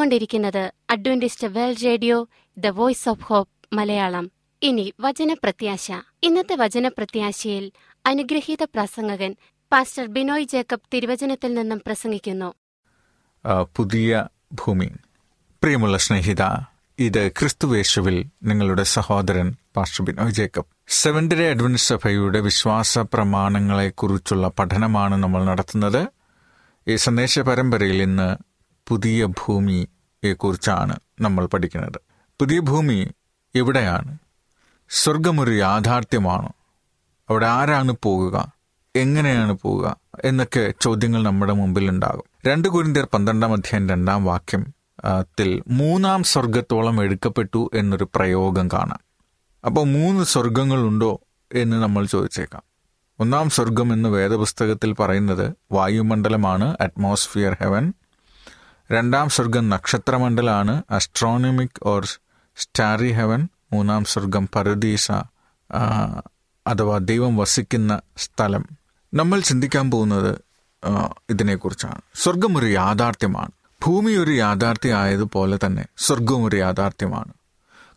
കേട്ടുകൊണ്ടിരിക്കുന്നത് Adventist world radio the voice of hope Malayalam. ഇനി വചനപ്രത്യാശ. ഇന്നത്തെ വചനപ്രത്യാശയിൽ അനുഗ്രഹീത പ്രസംഗകൻ പാസ്റ്റർ ബിനോയ് ജേക്കബ് തിരുവചനത്തിൽ നിന്നും പ്രസംഗിക്കുന്നു. പുതിയ ഭൂമി. പ്രിയമുള്ള സ്നേഹിത ഇത് ക്രിസ്തുവേശുവിൽ നിങ്ങളുടെ സഹോദരൻ pastor Binoy Jacob. Seventh day Adventist സഭയുടെ വിശ്വാസ പ്രമാണങ്ങളെക്കുറിച്ചുള്ള പഠനമാണ് നമ്മൾ നടത്തുന്നത്. ഈ സന്ദേശ പരമ്പരയിൽ ഇന്ന് പുതിയ ഭൂമിയെക്കുറിച്ചാണ് നമ്മൾ പഠിക്കുന്നത്. പുതിയ ഭൂമി എവിടെയാണ്? സ്വർഗമൊരു യാഥാർത്ഥ്യമാണോ? അവിടെ ആരാണ് പോകുക? എങ്ങനെയാണ് പോവുക എന്നൊക്കെ ചോദ്യങ്ങൾ നമ്മുടെ മുമ്പിൽ ഉണ്ടാകും രണ്ട് കുരിന്തിയർ പന്ത്രണ്ടാം അധ്യായം രണ്ടാം വാക്യം ത്തിൽ മൂന്നാം സ്വർഗത്തോളം എടുക്കപ്പെട്ടു എന്നൊരു പ്രയോഗം കാണാം. അപ്പോൾ മൂന്ന് സ്വർഗങ്ങളുണ്ടോ എന്ന് നമ്മൾ ചോദിച്ചേക്കാം. ഒന്നാം സ്വർഗം എന്ന് വേദപുസ്തകത്തിൽ പറയുന്നത് വായുമണ്ഡലമാണ് അറ്റ്മോസ്ഫിയർ ഹെവൻ രണ്ടാം സ്വർഗം നക്ഷത്രമണ്ഡലമാണ് അസ്ട്രോണമിക് ഓർ സ്റ്റാറി ഹെവൻ മൂന്നാം സ്വർഗം പരദീസ അഥവാ ദൈവം വസിക്കുന്ന സ്ഥലം. നമ്മൾ ചിന്തിക്കാൻ പോകുന്നത് ഇതിനെക്കുറിച്ചാണ്. സ്വർഗം ഒരു യാഥാർത്ഥ്യമാണ്. ഭൂമി ഒരു യാഥാർത്ഥ്യമായതുപോലെ തന്നെ സ്വർഗവും ഒരു യാഥാർത്ഥ്യമാണ്.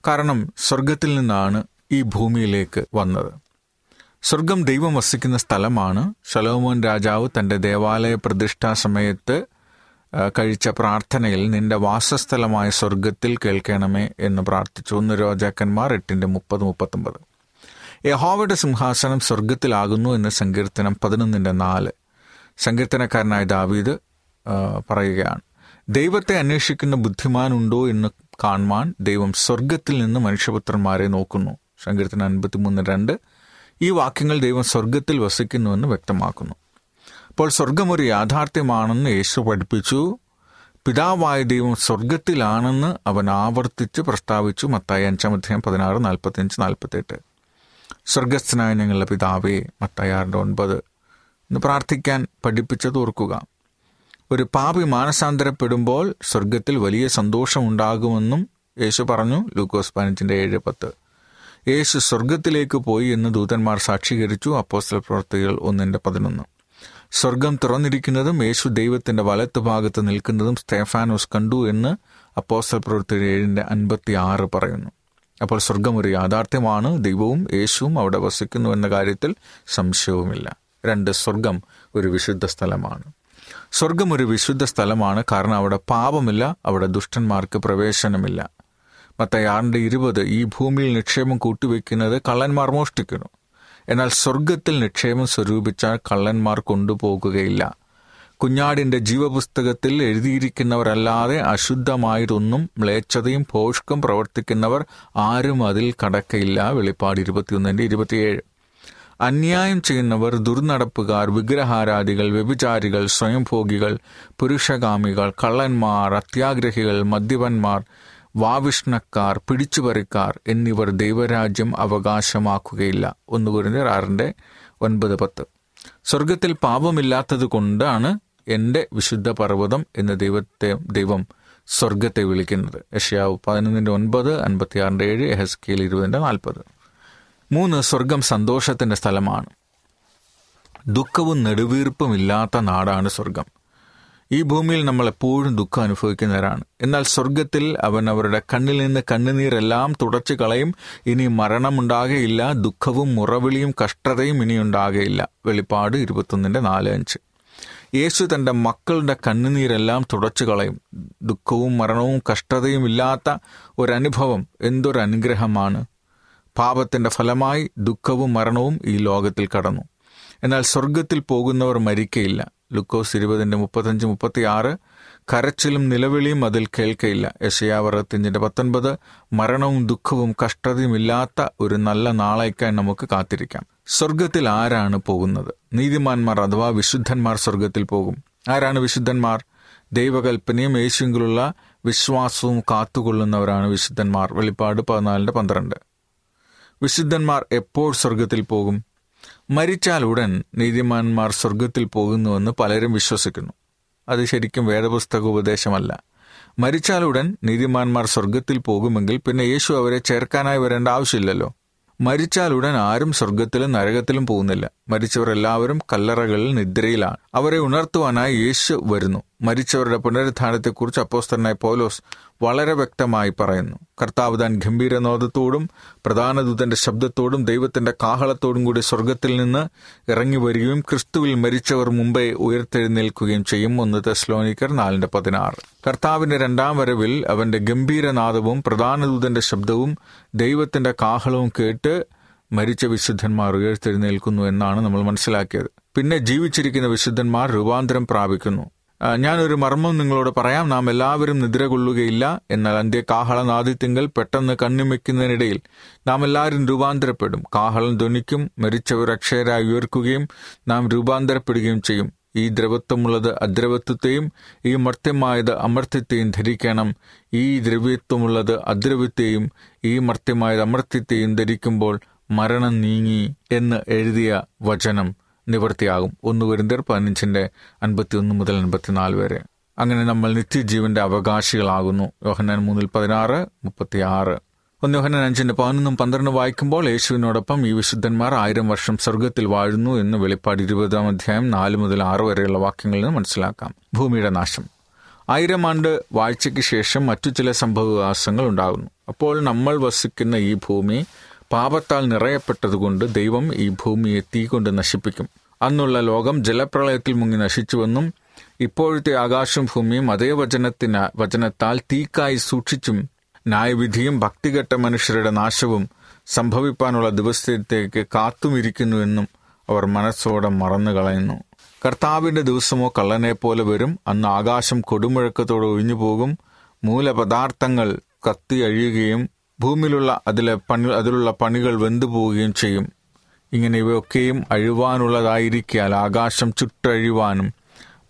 കാരണം സ്വർഗത്തിൽ നിന്നാണ് ഈ ഭൂമിയിലേക്ക് വന്നത്. സ്വർഗം ദൈവം വസിക്കുന്ന സ്ഥലമാണ്. ശലോമോൻ രാജാവ് തന്റെ ദേവാലയ പ്രതിഷ്ഠാ സമയത്ത് കഴിച്ച പ്രാർത്ഥനയിൽ നിന്റെ വാസസ്ഥലമായ സ്വർഗത്തിൽ കേൾക്കണമേ എന്ന് പ്രാർത്ഥിച്ചു. ഒന്ന് രാജാക്കന്മാർ എട്ടിന്റെ മുപ്പത് മുപ്പത്തൊമ്പത്. യഹോവയുടെ സിംഹാസനം സ്വർഗത്തിലാകുന്നു എന്ന് സങ്കീർത്തനം പതിനൊന്നിന്റെ നാല്. സങ്കീർത്തനക്കാരനായ ദാവീദ് പറയുകയാണ് ദൈവത്തെ അന്വേഷിക്കുന്ന ബുദ്ധിമാനുണ്ടോ എന്ന് കാണുവാൻ ദൈവം സ്വർഗത്തിൽ നിന്ന് മനുഷ്യപുത്രന്മാരെ നോക്കുന്നു. സങ്കീർത്തനം അൻപത്തിമൂന്ന് രണ്ട്. ഈ വാക്യങ്ങൾ ദൈവം സ്വർഗത്തിൽ വസിക്കുന്നുവെന്ന് വ്യക്തമാക്കുന്നു. അപ്പോൾ സ്വർഗം ഒരു യാഥാർത്ഥ്യമാണെന്ന് യേശു പഠിപ്പിച്ചു. പിതാവായ ദൈവം സ്വർഗത്തിലാണെന്ന് അവൻ ആവർത്തിച്ച് പ്രസ്താവിച്ചു. മത്തായി അഞ്ചാം അധ്യായം പതിനാറ് നാൽപ്പത്തിയഞ്ച് നാൽപ്പത്തെട്ട് സ്വർഗസ്ഥനായ ഞങ്ങളുടെ പിതാവേ മത്തായി മത്തായാറിന്റെ ഒൻപത്. എന്ന് പ്രാർത്ഥിക്കാൻ പഠിപ്പിച്ചത് ഓർക്കുക. ഒരു പാപി മാനസാന്തരപ്പെടുമ്പോൾ സ്വർഗത്തിൽ വലിയ സന്തോഷമുണ്ടാകുമെന്നും യേശു പറഞ്ഞു. ലൂക്കോസ് പതിനഞ്ചിന്റെ ഏഴ് പത്ത്. യേശു സ്വർഗത്തിലേക്ക് പോയി എന്ന് ദൂതന്മാർ സാക്ഷീകരിച്ചു. അപ്പോസ്റ്റൽ പ്രവർത്തികൾ ഒന്നിന്റെ പതിനൊന്ന്. സ്വർഗം തുറന്നിരിക്കുന്നതും യേശു ദൈവത്തിന്റെ വലത്ത് ഭാഗത്ത് നിൽക്കുന്നതും സ്തേഫാനോസ് കണ്ടു എന്ന് അപ്പോസ്റ്റൽ പ്രവൃത്തി ഏഴിന്റെ അൻപത്തി ആറ് പറയുന്നു. അപ്പോൾ സ്വർഗം ഒരു യാഥാർത്ഥ്യമാണ് ദൈവവും യേശുവും അവിടെ വസിക്കുന്നു എന്ന കാര്യത്തിൽ സംശയവുമില്ല. രണ്ട് സ്വർഗം ഒരു വിശുദ്ധ സ്ഥലമാണ്. സ്വർഗം ഒരു വിശുദ്ധ സ്ഥലമാണ് കാരണം അവിടെ പാപമില്ല അവിടെ ദുഷ്ടന്മാർക്ക് പ്രവേശനമില്ല. മത്തയാറിന്റെ ഇരുപത് ഈ ഭൂമിയിൽ നിക്ഷേപം കൂട്ടിവെക്കുന്നത് കള്ളന്മാർ മോഷ്ടിക്കുന്നു. എന്നാൽ സ്വർഗത്തിൽ നിക്ഷേപം സ്വരൂപിച്ചാൽ കള്ളന്മാർ കൊണ്ടുപോകുകയില്ല. കുഞ്ഞാടിന്റെ ജീവപുസ്തകത്തിൽ എഴുതിയിരിക്കുന്നവരല്ലാതെ അശുദ്ധമായതൊന്നും മ്ലേച്ഛതയും ഭോഷ്കം പ്രവർത്തിക്കുന്നവർ ആരും അതിൽ കടക്കയില്ല. വെളിപ്പാട് ഇരുപത്തിയൊന്നിന്റെ ഇരുപത്തിയേഴ്. അന്യായം ചെയ്യുന്നവർ ദുർനടപ്പുകാർ വിഗ്രഹാരാധികൾ വ്യഭിചാരികൾ സ്വയംഭോഗികൾ പുരുഷകാമികൾ കള്ളന്മാർ അത്യാഗ്രഹികൾ മദ്യപന്മാർ വാവിഷ്ണക്കാർ പിടിച്ചുപറിക്കാർ എന്നിവർ ദൈവരാജ്യം അവകാശമാക്കുകയില്ല. ഒന്ന് കുറിഞ്ഞർ ആറിന്റെ ഒൻപത് പത്ത്. സ്വർഗത്തിൽ പാപമില്ലാത്തത് കൊണ്ടാണ് എന്റെ വിശുദ്ധ പർവതം എന്ന ദൈവത്തെ ദൈവം സ്വർഗത്തെ വിളിക്കുന്നത്. യഷ്യാവ് പതിനൊന്നിന്റെ ഒൻപത് അൻപത്തിയാറിന്റെ ഏഴ് എഹസ്കേൽ ഇരുപതിന്റെ നാൽപ്പത്. മൂന്ന് സ്വർഗം സന്തോഷത്തിന്റെ സ്ഥലമാണ്. ദുഃഖവും നെടുവീർപ്പും ഇല്ലാത്ത നാടാണ് സ്വർഗം ഈ ഭൂമിയിൽ നമ്മൾ എപ്പോഴും ദുഃഖം അനുഭവിക്കുന്നവരാണ്. എന്നാൽ സ്വർഗത്തിൽ അവൻ അവരുടെ കണ്ണിൽ നിന്ന് കണ്ണുനീരെല്ലാം തുടച്ചു കളയും. ഇനി മരണമുണ്ടാകയില്ല ദുഃഖവും മുറവിളിയും കഷ്ടതയും ഇനി ഉണ്ടാകയില്ല. വെളിപ്പാട് ഇരുപത്തൊന്നിന്റെ നാല് അഞ്ച്. യേശു തന്റെ മക്കളുടെ കണ്ണുനീരെല്ലാം തുടച്ചു കളയും. ദുഃഖവും മരണവും കഷ്ടതയും ഇല്ലാത്ത ഒരനുഭവം എന്തൊരു അനുഗ്രഹമാണ്. പാപത്തിന്റെ ഫലമായി ദുഃഖവും മരണവും ഈ ലോകത്തിൽ കടന്നു. എന്നാൽ സ്വർഗത്തിൽ പോകുന്നവർ മരിക്കയില്ല. ലുക്കോസ് ഇരുപതിന്റെ മുപ്പത്തഞ്ച് മുപ്പത്തി ആറ് കരച്ചിലും നിലവിളിയും അതിൽ കേൾക്കയില്ല. യശയാവറത്തിന്റെ പത്തൊൻപത്. മരണവും ദുഃഖവും കഷ്ടതയും ഇല്ലാത്ത ഒരു നല്ല നാളേക്കായി നമുക്ക് കാത്തിരിക്കാം. സ്വർഗത്തിൽ ആരാണ് പോകുന്നത്? നീതിമാന്മാർ അഥവാ വിശുദ്ധന്മാർ സ്വർഗത്തിൽ പോകും. ആരാണ് വിശുദ്ധന്മാർ? ദൈവകൽപ്പനയും യേശുവിലുള്ള വിശ്വാസവും കാത്തുകൊള്ളുന്നവരാണ് വിശുദ്ധന്മാർ. വെളിപ്പാട് പതിനാലിന്റെ പന്ത്രണ്ട്. വിശുദ്ധന്മാർ എപ്പോൾ സ്വർഗത്തിൽ പോകും? മരിച്ചാൽ ഉടൻ നീതിമാന്മാർ സ്വർഗത്തിൽ പോകുന്നുവെന്ന് പലരും വിശ്വസിക്കുന്നു. അത് ശരിക്കും വേദപുസ്തക ഉപദേശമല്ല മരിച്ചാലുടൻ നീതിമാന്മാർ സ്വർഗത്തിൽ പോകുമെങ്കിൽ പിന്നെ യേശു അവരെ ചേർക്കാനായി വരേണ്ട ആവശ്യമില്ലല്ലോ. മരിച്ചാലുടൻ ആരും സ്വർഗത്തിലും നരകത്തിലും പോകുന്നില്ല. മരിച്ചവർ എല്ലാവരും കല്ലറകളിൽ നിദ്രയിലാണ്. അവരെ ഉണർത്തുവാനായി യേശു വരുന്നു. മരിച്ചവരുടെ പുനരുദ്ധാനത്തെക്കുറിച്ച് അപ്പോസ്തലനായ പൗലോസ് വളരെ വ്യക്തമായി പറയുന്നു. കർത്താവ് താൻ ഗംഭീരനോദത്തോടും പ്രധാന ദൂതന്റെ ശബ്ദത്തോടും ദൈവത്തിന്റെ കാഹളത്തോടും കൂടി സ്വർഗത്തിൽ നിന്ന് ഇറങ്ങി വരികയും ക്രിസ്തുവിൽ മരിച്ചവർ മുമ്പേ ഉയർത്തെഴുന്നേൽക്കുകയും ചെയ്യും. ഒന്ന് തെസ്ലോനിക്കർ നാലിന്റെ പതിനാറ്. കർത്താവിന്റെ രണ്ടാം വരവിൽ അവന്റെ ഗംഭീരനാദവും പ്രധാന ദൂതന്റെ ശബ്ദവും ദൈവത്തിന്റെ കാഹളവും കേട്ട് മരിച്ച വിശുദ്ധന്മാർ ഉയർത്തെഴുന്നേൽക്കുന്നു എന്നാണ് നമ്മൾ മനസ്സിലാക്കിയത്. പിന്നെ ജീവിച്ചിരിക്കുന്ന വിശുദ്ധന്മാർ രൂപാന്തരം പ്രാപിക്കുന്നു. ഞാനൊരു മർമ്മം നിങ്ങളോട് പറയാം. നാം എല്ലാവരും നിദ്ര കൊള്ളുകയില്ല. എന്നാൽ അന്ത്യ കാഹളനാദിത്യങ്ങൾ പെട്ടെന്ന് കണ്ണിമയ്ക്കുന്നതിനിടയിൽ നാം എല്ലാവരും രൂപാന്തരപ്പെടും. കാഹളം ധ്വനിക്കും മരിച്ചവർ അക്ഷയരായി ഉയർക്കുകയും നാം രൂപാന്തരപ്പെടുകയും ചെയ്യും. ഈ ദ്രവത്വമുള്ളത് അദ്രവത്വത്തെയും ഈ മർത്യമായത് അമർത്യത്തെയും ധരിക്കണം. ഈ ദ്രവ്യത്വമുള്ളത് അദ്രവ്യത്തെയും ഈ മർത്യമായത് അമർത്യത്തെയും ധരിക്കുമ്പോൾ മരണം നീങ്ങി എന്ന് എഴുതിയ വചനം. നിവൃത്തിയാകും. ഒന്ന് വരുന്നർ പതിനഞ്ചിന്റെ അൻപത്തിയൊന്ന് മുതൽ അൻപത്തിനാല് വരെ. അങ്ങനെ നമ്മൾ നിത്യജീവന്റെ അവകാശികളാകുന്നു. യോഹന്നാൻ മൂന്നിൽ പതിനാറ് മുപ്പത്തി ആറ് ഒന്ന് യോഹന്നാൻ അഞ്ചിന്റെ പതിനൊന്നും പന്ത്രണ്ടും വായിക്കുമ്പോൾ യേശുവിനോടൊപ്പം ഈ വിശുദ്ധന്മാർ ആയിരം വർഷം സ്വർഗത്തിൽ വാഴുന്നു എന്ന് വെളിപ്പാട് ഇരുപതാം അധ്യായം നാല് മുതൽ ആറ് വരെയുള്ള വാക്യങ്ങളിൽ നിന്ന് മനസ്സിലാക്കാം. ഭൂമിയുടെ നാശം. ആയിരം ആണ്ട് വാഴ്ചയ്ക്ക് ശേഷം മറ്റു ചില സംഭവവികാസങ്ങൾ ഉണ്ടാകുന്നു. അപ്പോൾ നമ്മൾ വസിക്കുന്ന ഈ ഭൂമി പാപത്താൽ നിറയപ്പെട്ടതുകൊണ്ട് ദൈവം ഈ ഭൂമിയെ തീ കൊണ്ട് നശിപ്പിക്കും. അന്നുള്ള ലോകം ജലപ്രളയത്തിൽ മുങ്ങി നശിച്ചുവെന്നും ഇപ്പോഴത്തെ ആകാശം ഭൂമിയും അതേ വചനത്തിന് വചനത്താൽ തീക്കായി സൂക്ഷിച്ചും ന്യായവിധിയും ഭക്തികെട്ട മനുഷ്യരുടെ നാശവും സംഭവിപ്പാനുള്ള ദിവസത്തേക്ക് കാത്തുമിരിക്കുന്നുവെന്നും അവർ മനസ്സോടെ മറന്നു കളയുന്നു കർത്താവിന്റെ ദിവസമോ കള്ളനെ പോലെ വരും. അന്ന് ആകാശം കൊടുമുഴക്കത്തോടെ ഒഴിഞ്ഞു പോകും മൂലപദാർത്ഥങ്ങൾ കത്തി അഴിയുകയും ഭൂമിയിലുള്ള അതിലെ പണി അതിലുള്ള പണികൾ വെന്തുപോവുകയും ചെയ്യും. ഇങ്ങനെ ഇവയൊക്കെയും അഴിവാനുള്ളതായിരിക്കാൽ ആകാശം ചുട്ടഴിവാനും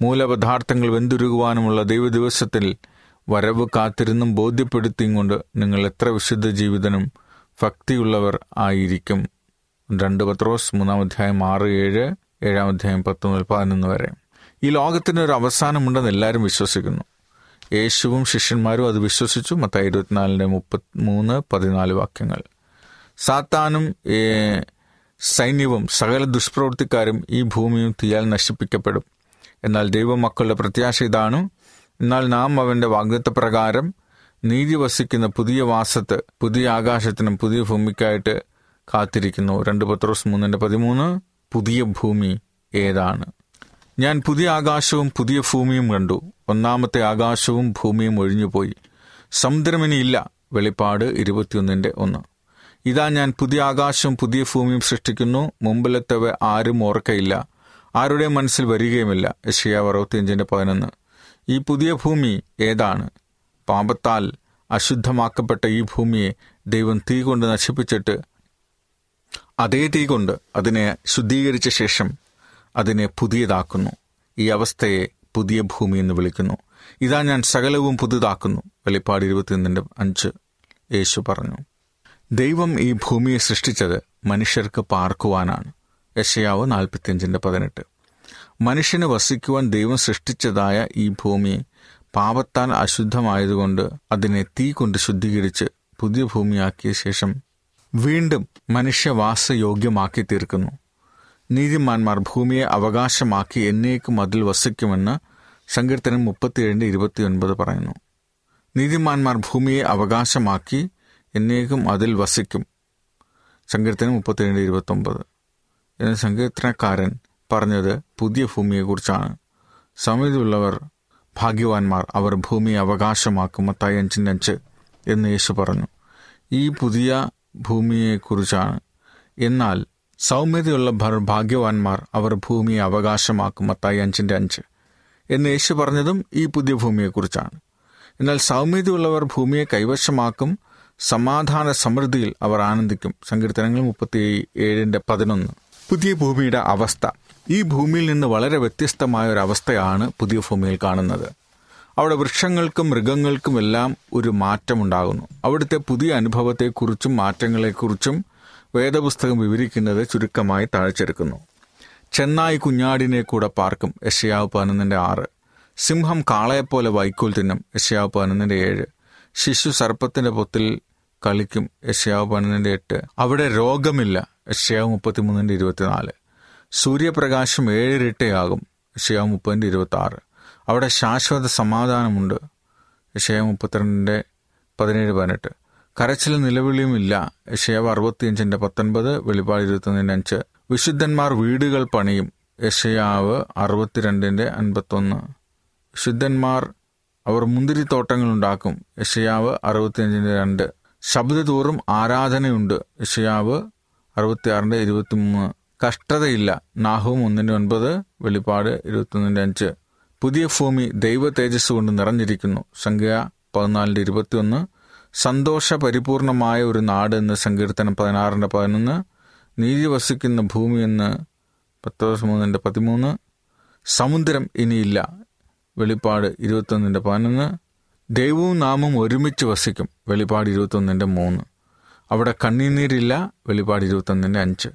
മൂലപദാർത്ഥങ്ങൾ വെന്തുരുകുവാനുമുള്ള ദൈവദിവസത്തിൽ വരവ് കാത്തിരുന്നും ബോധ്യപ്പെടുത്തിയും കൊണ്ട് നിങ്ങൾ എത്ര വിശുദ്ധ ജീവിതനും ഭക്തിയുള്ളവർ ആയിരിക്കും. രണ്ട് പത്രോസ് മൂന്നാം അധ്യായം ആറ് ഏഴ് ഏഴാം അധ്യായം പത്ത് മുതൽ പതിനൊന്ന് വരെ. ഈ ലോകത്തിന് ഒരു അവസാനമുണ്ടെന്ന് എല്ലാവരും വിശ്വസിക്കുന്നു. യേശുവും ശിഷ്യന്മാരും അത് വിശ്വസിച്ചു. മത്തായി ഇരുപത്തിനാലിന്റെ മുപ്പത്തി മൂന്ന് പതിനാല് വാക്യങ്ങൾ. സാത്താനും സൈന്യവും സകല ദുഷ്പ്രവൃത്തിക്കാരും ഈ ഭൂമിയും തീയാൽ നശിപ്പിക്കപ്പെടും. എന്നാൽ ദൈവമക്കളുടെ പ്രത്യാശ ഇതാണ്. എന്നാൽ നാം അവന്റെ വാഗ്ദത്ത പ്രകാരം നീതി വസിക്കുന്ന പുതിയ വാസത്ത് പുതിയ ആകാശത്തിനും പുതിയ ഭൂമിക്കായിട്ട് കാത്തിരിക്കുന്നു. രണ്ട് പത്രോസ് മൂന്നിന്റെ പതിമൂന്ന് പുതിയ ഭൂമി ഏതാണ്? ഞാൻ പുതിയ ആകാശവും പുതിയ ഭൂമിയും കണ്ടു. ഒന്നാമത്തെ ആകാശവും ഭൂമിയും ഒഴിഞ്ഞുപോയി. സമുദ്രമിനിയില്ല. വെളിപ്പാട് ഇരുപത്തിയൊന്നിന്റെ ഒന്ന്. ഇതാ ഞാൻ പുതിയ ആകാശവും പുതിയ ഭൂമിയും സൃഷ്ടിക്കുന്നു. മുമ്പിലെത്തവ ആരും ഓർക്കയില്ല. ആരുടെ മനസ്സിൽ വരികയുമില്ല. യശയാവ് അറുപത്തിയഞ്ചിന്റെ പതിനൊന്ന്. ഈ പുതിയ ഭൂമി ഏതാണ്? പാപത്താൽ അശുദ്ധമാക്കപ്പെട്ട ഈ ഭൂമിയെ ദൈവം തീ കൊണ്ട് നശിപ്പിച്ചിട്ട് അതേ തീ കൊണ്ട് അതിനെ ശുദ്ധീകരിച്ച ശേഷം അതിനെ പുതിയതാക്കുന്നു. ഈ അവസ്ഥയെ പുതിയ ഭൂമി എന്ന് വിളിക്കുന്നു. ഇതാ ഞാൻ സകലവും പുതുതാക്കുന്നു. വെളിപ്പാട് ഇരുപത്തിയൊന്നിന്റെ അഞ്ച്. യേശു പറഞ്ഞു ദൈവം ഈ ഭൂമിയെ സൃഷ്ടിച്ചത് മനുഷ്യർക്ക് പാർക്കുവാനാണ്. യശയാവ് നാൽപ്പത്തിയഞ്ചിന്റെ പതിനെട്ട്. മനുഷ്യന് വസിക്കുവാൻ ദൈവം സൃഷ്ടിച്ചതായ ഈ ഭൂമി പാപത്താൽ അശുദ്ധമായതുകൊണ്ട് അതിനെ തീ കൊണ്ട് ശുദ്ധീകരിച്ച് പുതിയ ഭൂമിയാക്കിയ ശേഷം വീണ്ടും മനുഷ്യവാസയോഗ്യമാക്കി തീർക്കുന്നു നീതിമാന്മാർ ഭൂമിയെ അവകാശമാക്കി എന്നേക്കും അതിൽ വസിക്കുമെന്ന് സങ്കീർത്തനം മുപ്പത്തിയേഴിന്റെ ഇരുപത്തിയൊൻപത് പറയുന്നു. നീതിമാന്മാർ ഭൂമിയെ അവകാശമാക്കി എന്നേക്കും അതിൽ വസിക്കും. സങ്കീർത്തനം മുപ്പത്തിയേഴിന്റെ ഇരുപത്തൊമ്പത്. എന്ന സങ്കീർത്തനക്കാരൻ പറഞ്ഞത് പുതിയ ഭൂമിയെക്കുറിച്ചാണ്. സമയത്തുള്ളവർ ഭാഗ്യവാന്മാർ അവർ ഭൂമിയെ അവകാശമാക്കും. മത്തായി അഞ്ചിന്റെ അഞ്ച് എന്ന് യേശു പറഞ്ഞു. ഈ പുതിയ ഭൂമിയെക്കുറിച്ചാണ്. എന്നാൽ സൗമ്യതയുള്ള ഭാഗ്യവാന്മാർ അവർ ഭൂമിയെ അവകാശമാക്കും. മത്തായി അഞ്ചിന്റെ അഞ്ച്. എന്ന് യേശു പറഞ്ഞതും ഈ പുതിയ ഭൂമിയെക്കുറിച്ചാണ് എന്നാൽ സൗമ്യതയുള്ളവർ ഭൂമിയെ കൈവശമാക്കും. സമാധാന സമൃദ്ധിയിൽ അവർ ആനന്ദിക്കും. സങ്കീർത്തനങ്ങൾ മുപ്പത്തി ഏഴിന്റെ പതിനൊന്ന്. പുതിയ ഭൂമിയുടെ അവസ്ഥ. ഈ ഭൂമിയിൽ നിന്ന് വളരെ വ്യത്യസ്തമായ ഒരു അവസ്ഥയാണ് പുതിയ ഭൂമിയിൽ കാണുന്നത്. അവിടെ വൃക്ഷങ്ങൾക്കും മൃഗങ്ങൾക്കും എല്ലാം ഒരു മാറ്റമുണ്ടാകുന്നു. അവിടുത്തെ പുതിയ അനുഭവത്തെക്കുറിച്ചും മാറ്റങ്ങളെക്കുറിച്ചും വേദപുസ്തകം വിവരിക്കുന്നത് ചുരുക്കമായി താഴ്ചെടുക്കുന്നു ചെന്നായി കുഞ്ഞാടിനെ കൂടെ പാർക്കും യശയാവ് പതിനൊന്നിന്റെ ആറ്. സിംഹം കാളയെപ്പോലെ വൈക്കോൽ തിന്നും യശയാവ് പതിനൊന്നിന്റെ ഏഴ്. ശിശു സർപ്പത്തിന്റെ പൊത്തിൽ കളിക്കും യശയാവ് പതിനൊന്നിന്റെ എട്ട്. അവിടെ രോഗമില്ല യശയാവ് മുപ്പത്തിമൂന്നിന്റെ ഇരുപത്തിനാല്. സൂര്യപ്രകാശം ഏഴിരട്ടയാകും യശയാവ് മുപ്പതിന്റെ ഇരുപത്തി ആറ് അവിടെ ശാശ്വത സമാധാനമുണ്ട് യശയാവ് മുപ്പത്തിരണ്ടിന്റെ പതിനേഴ് പതിനെട്ട്. കരച്ചിലും നിലവിളിയും ഇല്ല. യശയാവ് അറുപത്തിയഞ്ചിന്റെ പത്തൊൻപത് വെളിപാട് ഇരുപത്തൊന്നിന്റെ അഞ്ച്. വിശുദ്ധന്മാർ വീടുകൾ പണിയും. യശയാവ് അറുപത്തിരണ്ടിന്റെ അൻപത്തൊന്ന്. വിശുദ്ധന്മാർ അവർ മുന്തിരിത്തോട്ടങ്ങൾ ഉണ്ടാക്കും. യശയാവ് അറുപത്തിയഞ്ചിന്റെ രണ്ട്. ശബ്ദതോറും ആരാധനയുണ്ട്. യശയാവ് അറുപത്തിയാറിന്റെ ഇരുപത്തിമൂന്ന്. കഷ്ടതയില്ല. നാഹവും ഒന്നിന്റെ ഒൻപത് വെളിപ്പാട് ഇരുപത്തൊന്നിന്റെ അഞ്ച്. പുതിയ ഭൂമി ദൈവ തേജസ് കൊണ്ട് നിറഞ്ഞിരിക്കുന്നു. സംഖ്യ പതിനാലിന്റെ ഇരുപത്തിയൊന്ന് സന്തോഷ പരിപൂർണമായ ഒരു നാട് എന്ന് സങ്കീർത്തനം പതിനാറിന്റെ പതിനൊന്ന് നീതി വസിക്കുന്ന ഭൂമി എന്ന് പത്ത് മൂന്നിന്റെ പതിമൂന്ന് സമുദ്രം ഇനിയില്ല വെളിപ്പാട് ഇരുപത്തൊന്നിന്റെ പതിനൊന്ന് ദൈവവും നാമും ഒരുമിച്ച് വസിക്കും വെളിപ്പാട് ഇരുപത്തൊന്നിന്റെ മൂന്ന്. അവിടെ കണ്ണീനീരില്ല വെളിപ്പാട് ഇരുപത്തൊന്നിന്റെ അഞ്ച്.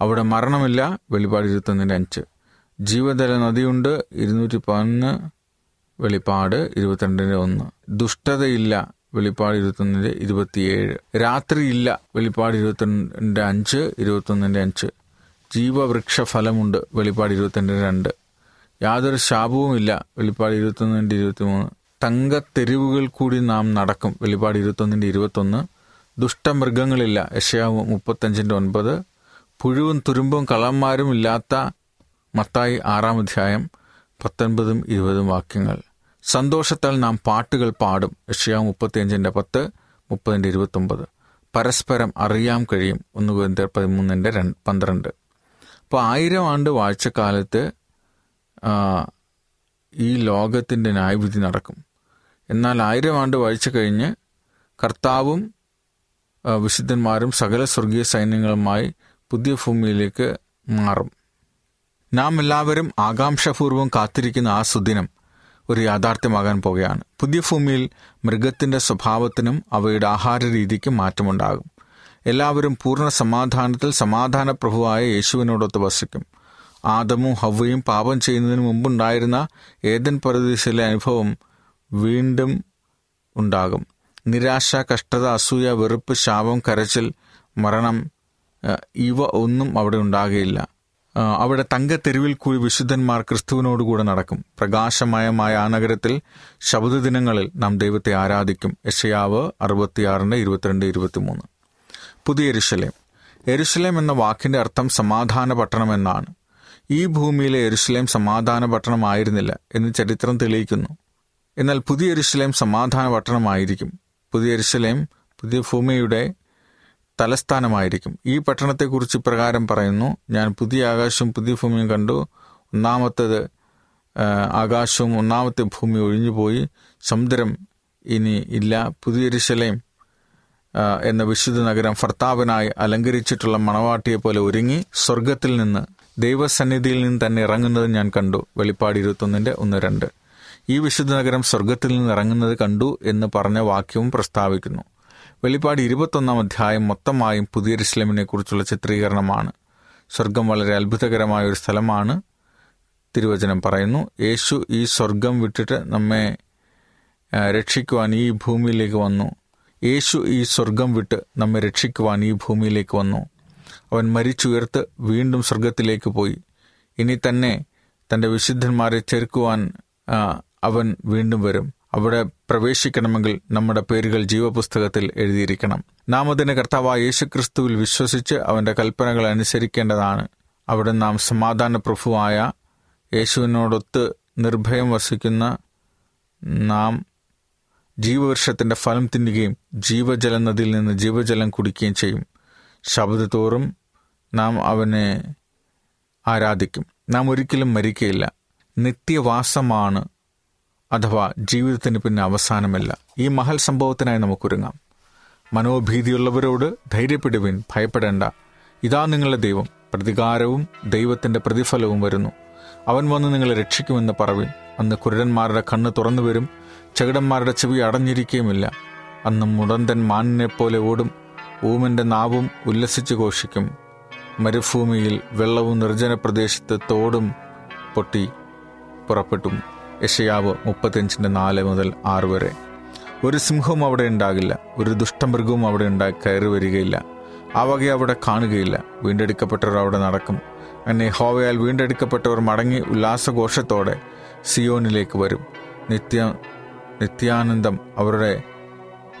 അവിടെ മരണമില്ല വെളിപ്പാട് ഇരുപത്തൊന്നിന്റെ അഞ്ച്. ജീവജല നദിയുണ്ട് ഇരുന്നൂറ്റി പതിനൊന്ന് വെളിപ്പാട് ഇരുപത്തിരണ്ടിന്റെ ഒന്ന്. ദുഷ്ടതയില്ല വെളിപ്പാട് ഇരുപത്തൊന്നിന്റെ ഇരുപത്തിയേഴ്. രാത്രിയില്ല വെളിപ്പാട് ഇരുപത്തിരണ്ടിന്റെ അഞ്ച് ഇരുപത്തൊന്നിന്റെ അഞ്ച്. ജീവവൃക്ഷ ഫലമുണ്ട് വെളിപ്പാട് ഇരുപത്തിരണ്ടിന്റെ രണ്ട്. യാതൊരു ശാപവുമില്ല വെളിപ്പാട് ഇരുപത്തൊന്നിന്റെ ഇരുപത്തിമൂന്ന്. തങ്കത്തെരുവുകൾ കൂടി നാം നടക്കും വെളിപ്പാട് ഇരുപത്തൊന്നിന്റെ ഇരുപത്തൊന്ന്. ദുഷ്ടമൃഗങ്ങളില്ല യശയാവ് മുപ്പത്തഞ്ചിന്റെ ഒൻപത്. പുഴുവും തുരുമ്പും കള്ളന്മാരും ഇല്ലാത്ത മത്തായി ആറാം അധ്യായം പത്തൊൻപതും ഇരുപതും വാക്യങ്ങൾ. സന്തോഷത്താൽ നാം പാട്ടുകൾ പാടും. യക്ഷയാവ് മുപ്പത്തിയഞ്ചിന്റെ പത്ത് മുപ്പതിന്റെ ഇരുപത്തൊമ്പത്. പരസ്പരം അറിയാൻ കഴിയും. ഒന്ന് കുരിന്തിയർ പതിമൂന്നിന്റെ രണ്ട് പന്ത്രണ്ട്. അപ്പോൾ ആയിരം ആണ്ട് വാഴ്ചക്കാലത്ത് ഈ ലോകത്തിന്റെ ന്യായവിധി നടക്കും. എന്നാൽ ആയിരം ആണ്ട് വാഴ്ച കഴിഞ്ഞ് കർത്താവും വിശുദ്ധന്മാരും സകല സ്വർഗീയ സൈന്യങ്ങളുമായി പുതിയ ഭൂമിയിലേക്ക് മാറും. നാം എല്ലാവരും ആകാംക്ഷാപൂർവം കാത്തിരിക്കുന്ന ആ സുദിനം ഒരു യാഥാർത്ഥ്യമാകാൻ പോകുകയാണ് പുതിയ ഭൂമിയിൽ മൃഗത്തിന്റെ സ്വഭാവത്തിനും അവയുടെ ആഹാര രീതിക്കും മാറ്റമുണ്ടാകും. എല്ലാവരും പൂർണ സമാധാനത്തിൽ സമാധാന പ്രഭുവായ യേശുവിനോടൊത്ത് വസിക്കും. ആദമും ഹവ്വയും പാപം ചെയ്യുന്നതിന് മുമ്പുണ്ടായിരുന്ന ഏതൻ പരദേശിലെ അനുഭവം വീണ്ടും ഉണ്ടാകും. നിരാശ കഷ്ടത അസൂയ വെറുപ്പ് ശാപം കരച്ചിൽ മരണം ഇവ ഒന്നും അവിടെ ഉണ്ടാകുകയില്ല. അവിടെ തങ്കത്തെരുവിൽ കൂടി വിശുദ്ധന്മാർ ക്രിസ്തുവിനോടുകൂടെ നടക്കും. പ്രകാശമയമായ ആ നഗരത്തിൽ ശബ്ദദിനങ്ങളിൽ നാം ദൈവത്തെ ആരാധിക്കും. യഷയാവ് അറുപത്തിയാറിന്റെ ഇരുപത്തിരണ്ട് ഇരുപത്തിമൂന്ന്. പുതിയ എരുശലേം. എരുശലേം എന്ന വാക്കിന്റെ അർത്ഥം സമാധാന പട്ടണം എന്നാണ്. ഈ ഭൂമിയിലെ എരുശലേം സമാധാന പട്ടണമായിരുന്നില്ല എന്ന് ചരിത്രം തെളിയിക്കുന്നു. എന്നാൽ പുതിയ എരുശലേം സമാധാന പട്ടണമായിരിക്കും. പുതിയ എരുശലേം പുതിയ ഭൂമിയുടെ തലസ്ഥാനമായിരിക്കും. ഈ പട്ടണത്തെക്കുറിച്ച് ഇപ്രകാരം പറയുന്നു. ഞാൻ പുതിയ ആകാശവും പുതിയ ഭൂമിയും കണ്ടു. ഒന്നാമത്തേത് ആകാശവും ഒന്നാമത്തെ ഭൂമി ഒഴിഞ്ഞുപോയി. സമുദ്രം ഇനി ഇല്ല. പുതിയ എരുശലേം എന്ന വിശുദ്ധ നഗരം ഭർത്താവിനായി അലങ്കരിച്ചിട്ടുള്ള മണവാട്ടിയെ പോലെ ഒരുങ്ങി സ്വർഗത്തിൽ നിന്ന് ദൈവസന്നിധിയിൽ നിന്ന് തന്നെ ഇറങ്ങുന്നത് ഞാൻ കണ്ടു. വെളിപ്പാട് ഇരുപത്തൊന്നിന്റെ ഒന്ന് രണ്ട്. ഈ വിശുദ്ധ നഗരം സ്വർഗത്തിൽ നിന്ന് ഇറങ്ങുന്നത് കണ്ടു എന്ന് പറഞ്ഞ വാക്യവും പ്രസ്താവിക്കുന്നു. വെളിപ്പാട് ഇരുപത്തൊന്നാം അധ്യായം മൊത്തമായും പുതിയ ഇസ്ലമിനെ കുറിച്ചുള്ള ചിത്രീകരണമാണ്. സ്വർഗം വളരെ അത്ഭുതകരമായ ഒരു സ്ഥലമാണ്. തിരുവചനം പറയുന്നു യേശു ഈ സ്വർഗം വിട്ടിട്ട് നമ്മെ രക്ഷിക്കുവാൻ ഈ ഭൂമിയിലേക്ക് വന്നു. യേശു ഈ സ്വർഗം വിട്ട് നമ്മെ രക്ഷിക്കുവാൻ ഈ ഭൂമിയിലേക്ക് വന്നു. അവൻ മരിച്ചുയർത്ത് വീണ്ടും സ്വർഗത്തിലേക്ക് പോയി. ഇനി തന്നെ തന്റെ വിശുദ്ധന്മാരെ ചേർക്കുവാൻ അവൻ വീണ്ടും വരും. അവിടെ പ്രവേശിക്കണമെങ്കിൽ നമ്മുടെ പേരുകൾ ജീവപുസ്തകത്തിൽ എഴുതിയിരിക്കണം. നാം അതിന് കർത്താവായ യേശുക്രിസ്തുവിൽ വിശ്വസിച്ച് അവന്റെ കൽപ്പനകൾ അനുസരിക്കേണ്ടതാണ്. അവിടെ നാം സമാധാന പ്രഭുവായ യേശുവിനോടൊത്ത് നിർഭയം വസിക്കുന്ന നാം ജീവവൃക്ഷത്തിന്റെ ഫലം തിന്നുകയും ജീവജല നദിയിൽ നിന്ന് ജീവജലം കുടിക്കുകയും ചെയ്യും. ശബ്ദത്തോറും നാം അവനെ ആരാധിക്കും. നാം ഒരിക്കലും മരിക്കയില്ല. നിത്യവാസമാണ് അഥവാ ജീവിതത്തിന് പിന്നെ അവസാനമല്ല. ഈ മഹൽ സംഭവത്തിനായി നമുക്കൊരുങ്ങാം. മനോഭീതിയുള്ളവരോട് ധൈര്യപ്പെടുവിൻ ഭയപ്പെടേണ്ട. ഇതാ നിങ്ങളുടെ ദൈവം. പ്രതികാരവും ദൈവത്തിന്റെ പ്രതിഫലവും വരുന്നു. അവൻ വന്ന് നിങ്ങളെ രക്ഷിക്കുമെന്ന് പറവിൻ. അന്ന് കുരുടന്മാരുടെ കണ്ണ് തുറന്നു വരും. ചകിടന്മാരുടെ ചെവി അടഞ്ഞിരിക്കുകയുമില്ല. അന്ന് മുടന്തൻ മാനിനെ പോലെ ഓടും. ഊമന്റെ നാവും ഉല്ലസിച്ച് ഘോഷിക്കും. മരുഭൂമിയിൽ വെള്ളവും നിർജന പ്രദേശത്ത് തോടും പൊട്ടി പുറപ്പെട്ടും. യശയാവ് മുപ്പത്തഞ്ചിന്റെ നാല് മുതൽ ആറ് വരെ. ഒരു സിംഹവും അവിടെ ഉണ്ടാകില്ല. ഒരു ദുഷ്ടമൃഗവും അവിടെ ഉണ്ടായി കയറി വരികയില്ല. ആ വക അവിടെ കാണുകയില്ല. വീണ്ടെടുക്കപ്പെട്ടവർ അവിടെ നടക്കും. അങ്ങനെ ഹോവയാൽ വീണ്ടെടുക്കപ്പെട്ടവർ മടങ്ങി ഉല്ലാസഘോഷത്തോടെ സിയോനിലേക്ക് വരും. നിത്യ നിത്യാനന്ദം അവരുടെ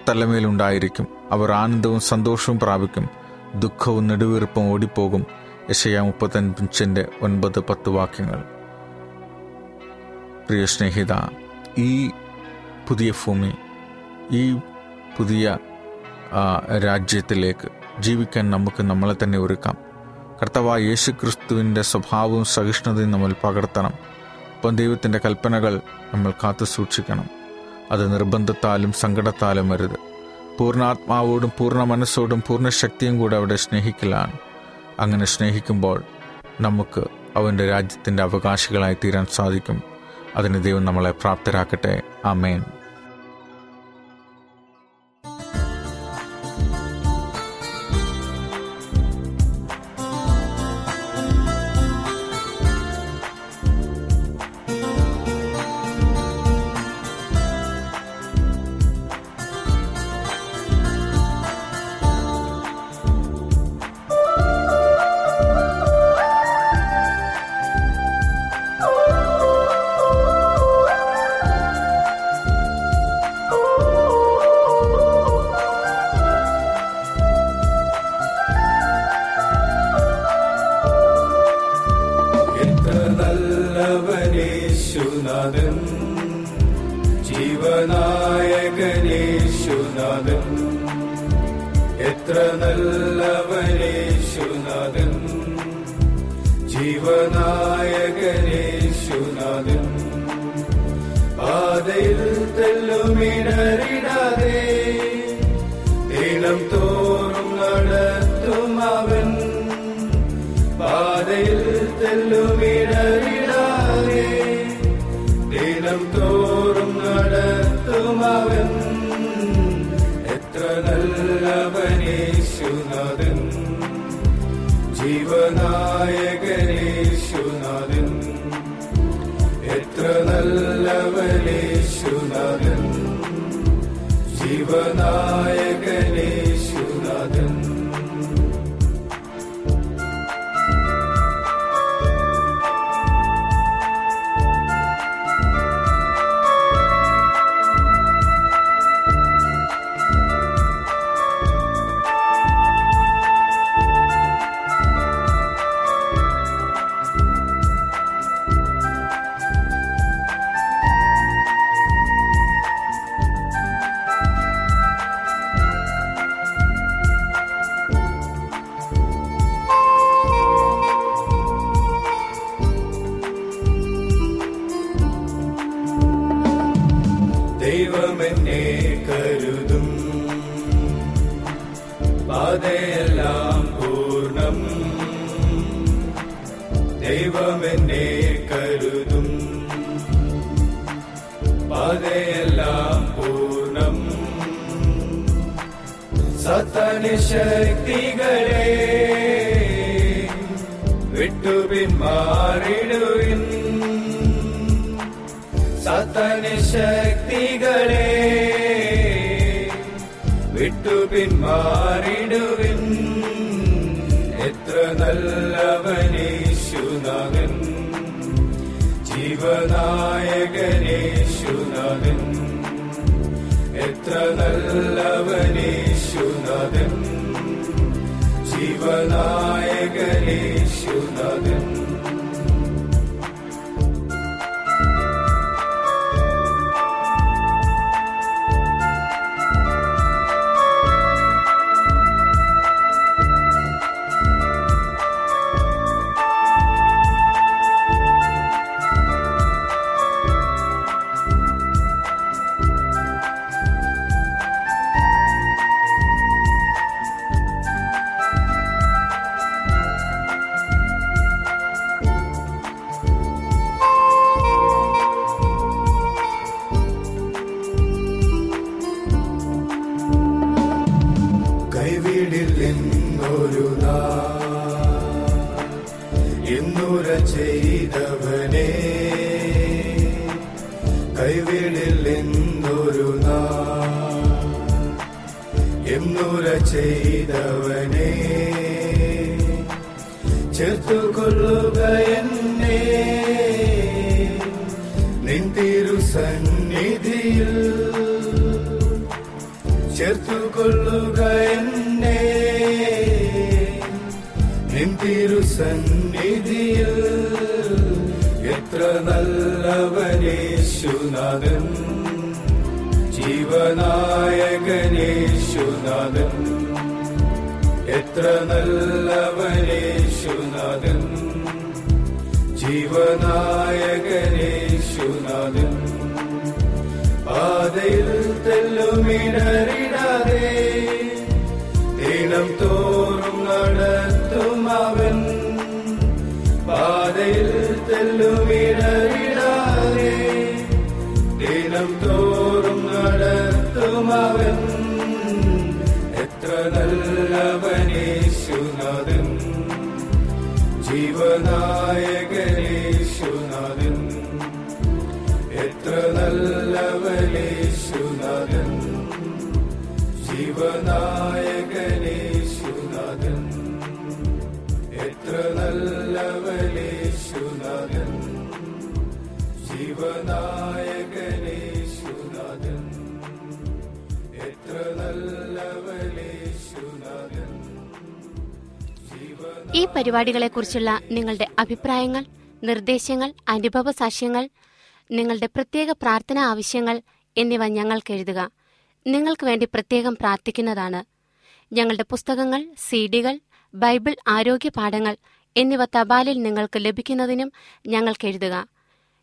തലമേലുണ്ടായിരിക്കും അവർ ആനന്ദവും സന്തോഷവും പ്രാപിക്കും. ദുഃഖവും നെടുവീർപ്പും ഓടിപ്പോകും. യശയ മുപ്പത്തഞ്ചിന്റെ ഒൻപത് പത്ത് വാക്യങ്ങൾ. പ്രിയ സ്നേഹിത ഈ പുതിയ ഭൂമി ഈ പുതിയ രാജ്യത്തിലേക്ക് ജീവിക്കാൻ നമുക്ക് നമ്മളെ തന്നെ ഒരുക്കാം. കർത്തവ യേശു ക്രിസ്തുവിന്റെ സ്വഭാവവും സഹിഷ്ണുതയും നമ്മൾ പകർത്തണം. ഒപ്പം ദൈവത്തിന്റെ കൽപ്പനകൾ നമ്മൾ കാത്തു സൂക്ഷിക്കണം. അത് നിർബന്ധത്താലും സങ്കടത്താലും വരുത് പൂർണാത്മാവോടും പൂർണ മനസ്സോടും പൂർണ ശക്തിയും കൂടെ അവിടെ സ്നേഹിക്കലാണ്. അങ്ങനെ സ്നേഹിക്കുമ്പോൾ നമുക്ക് അവന്റെ രാജ്യത്തിന്റെ അവകാശികളായി തീരാൻ സാധിക്കും. അതിന് ദൈവം നമ്മളെ പ്രാപ്തരാക്കട്ടെ. ആമേൻ. എത്ര നല്ലവനേശുനാഥൻ. ജീവനായകനേശുനാഥൻ. പാതയിൽ തെല്ലുമിടറിടാതെ ദിനം തോറും നടത്തും അവൻ. പാതയിൽ തെല്ലുമിടറിടാതെ നല്ലവനേശുനാഥൻ ജീവനായകനേശുനാഥൻ എത്ര നല്ലവനേശുനാഥൻ ജീവനായകനേശുനാഥൻ വിട്ടുപിന്മാറിടുവിൻ സത്തന ശക്തികളെ വിട്ടുപിന്മാറിടുവിൻ എത്ര നല്ലവനേശുനാഥൻ ജീവനായകനേശുനാഥൻ എത്ര നല്ലവനേശുനാഥൻ नायकलेश എത്ര നല്ലവനേശുനാഥൻ ജീവനായകനേശുനാഥൻ. എത്ര നല്ലവനേശുനാഥൻ ജീവനായകനേശുനാഥൻ. പാതയിൽ തെല്ലുമിടറിടാതെ ദിനം തോറും നടത്തും അവൻ. പാതയിൽ തെല്ലുമിടറിടാതെ ദിനം തോറും നടത്തുമവൻ എത്ര നല്ലവനേശുനാഥൻ ജീവനായകനേശുനാഥൻ എത്ര നല്ലവനേശുനാഥൻ ജീവനായകനേശുനാഥൻ എത്ര നല്ലവനേശുനാഥൻ ജീവനായകനേശുനാഥൻ എത്ര നല്ലവനേശുനാഥൻ ഈ പരിപാടികളെക്കുറിച്ചുള്ള നിങ്ങളുടെ അഭിപ്രായങ്ങൾ നിർദ്ദേശങ്ങൾ അനുഭവ സാക്ഷ്യങ്ങൾ നിങ്ങളുടെ പ്രത്യേക പ്രാർത്ഥന ആവശ്യങ്ങൾ എന്നിവ ഞങ്ങൾക്ക് എഴുതുക. നിങ്ങൾക്ക് വേണ്ടി പ്രത്യേകം പ്രാർത്ഥിക്കുന്നതാണ്. ഞങ്ങളുടെ പുസ്തകങ്ങൾ സീഡികൾ ബൈബിൾ ആരോഗ്യ പാഠങ്ങൾ എന്നിവ തപാലിൽ നിങ്ങൾക്ക് ലഭിക്കുന്നതിനും ഞങ്ങൾക്ക് എഴുതുക.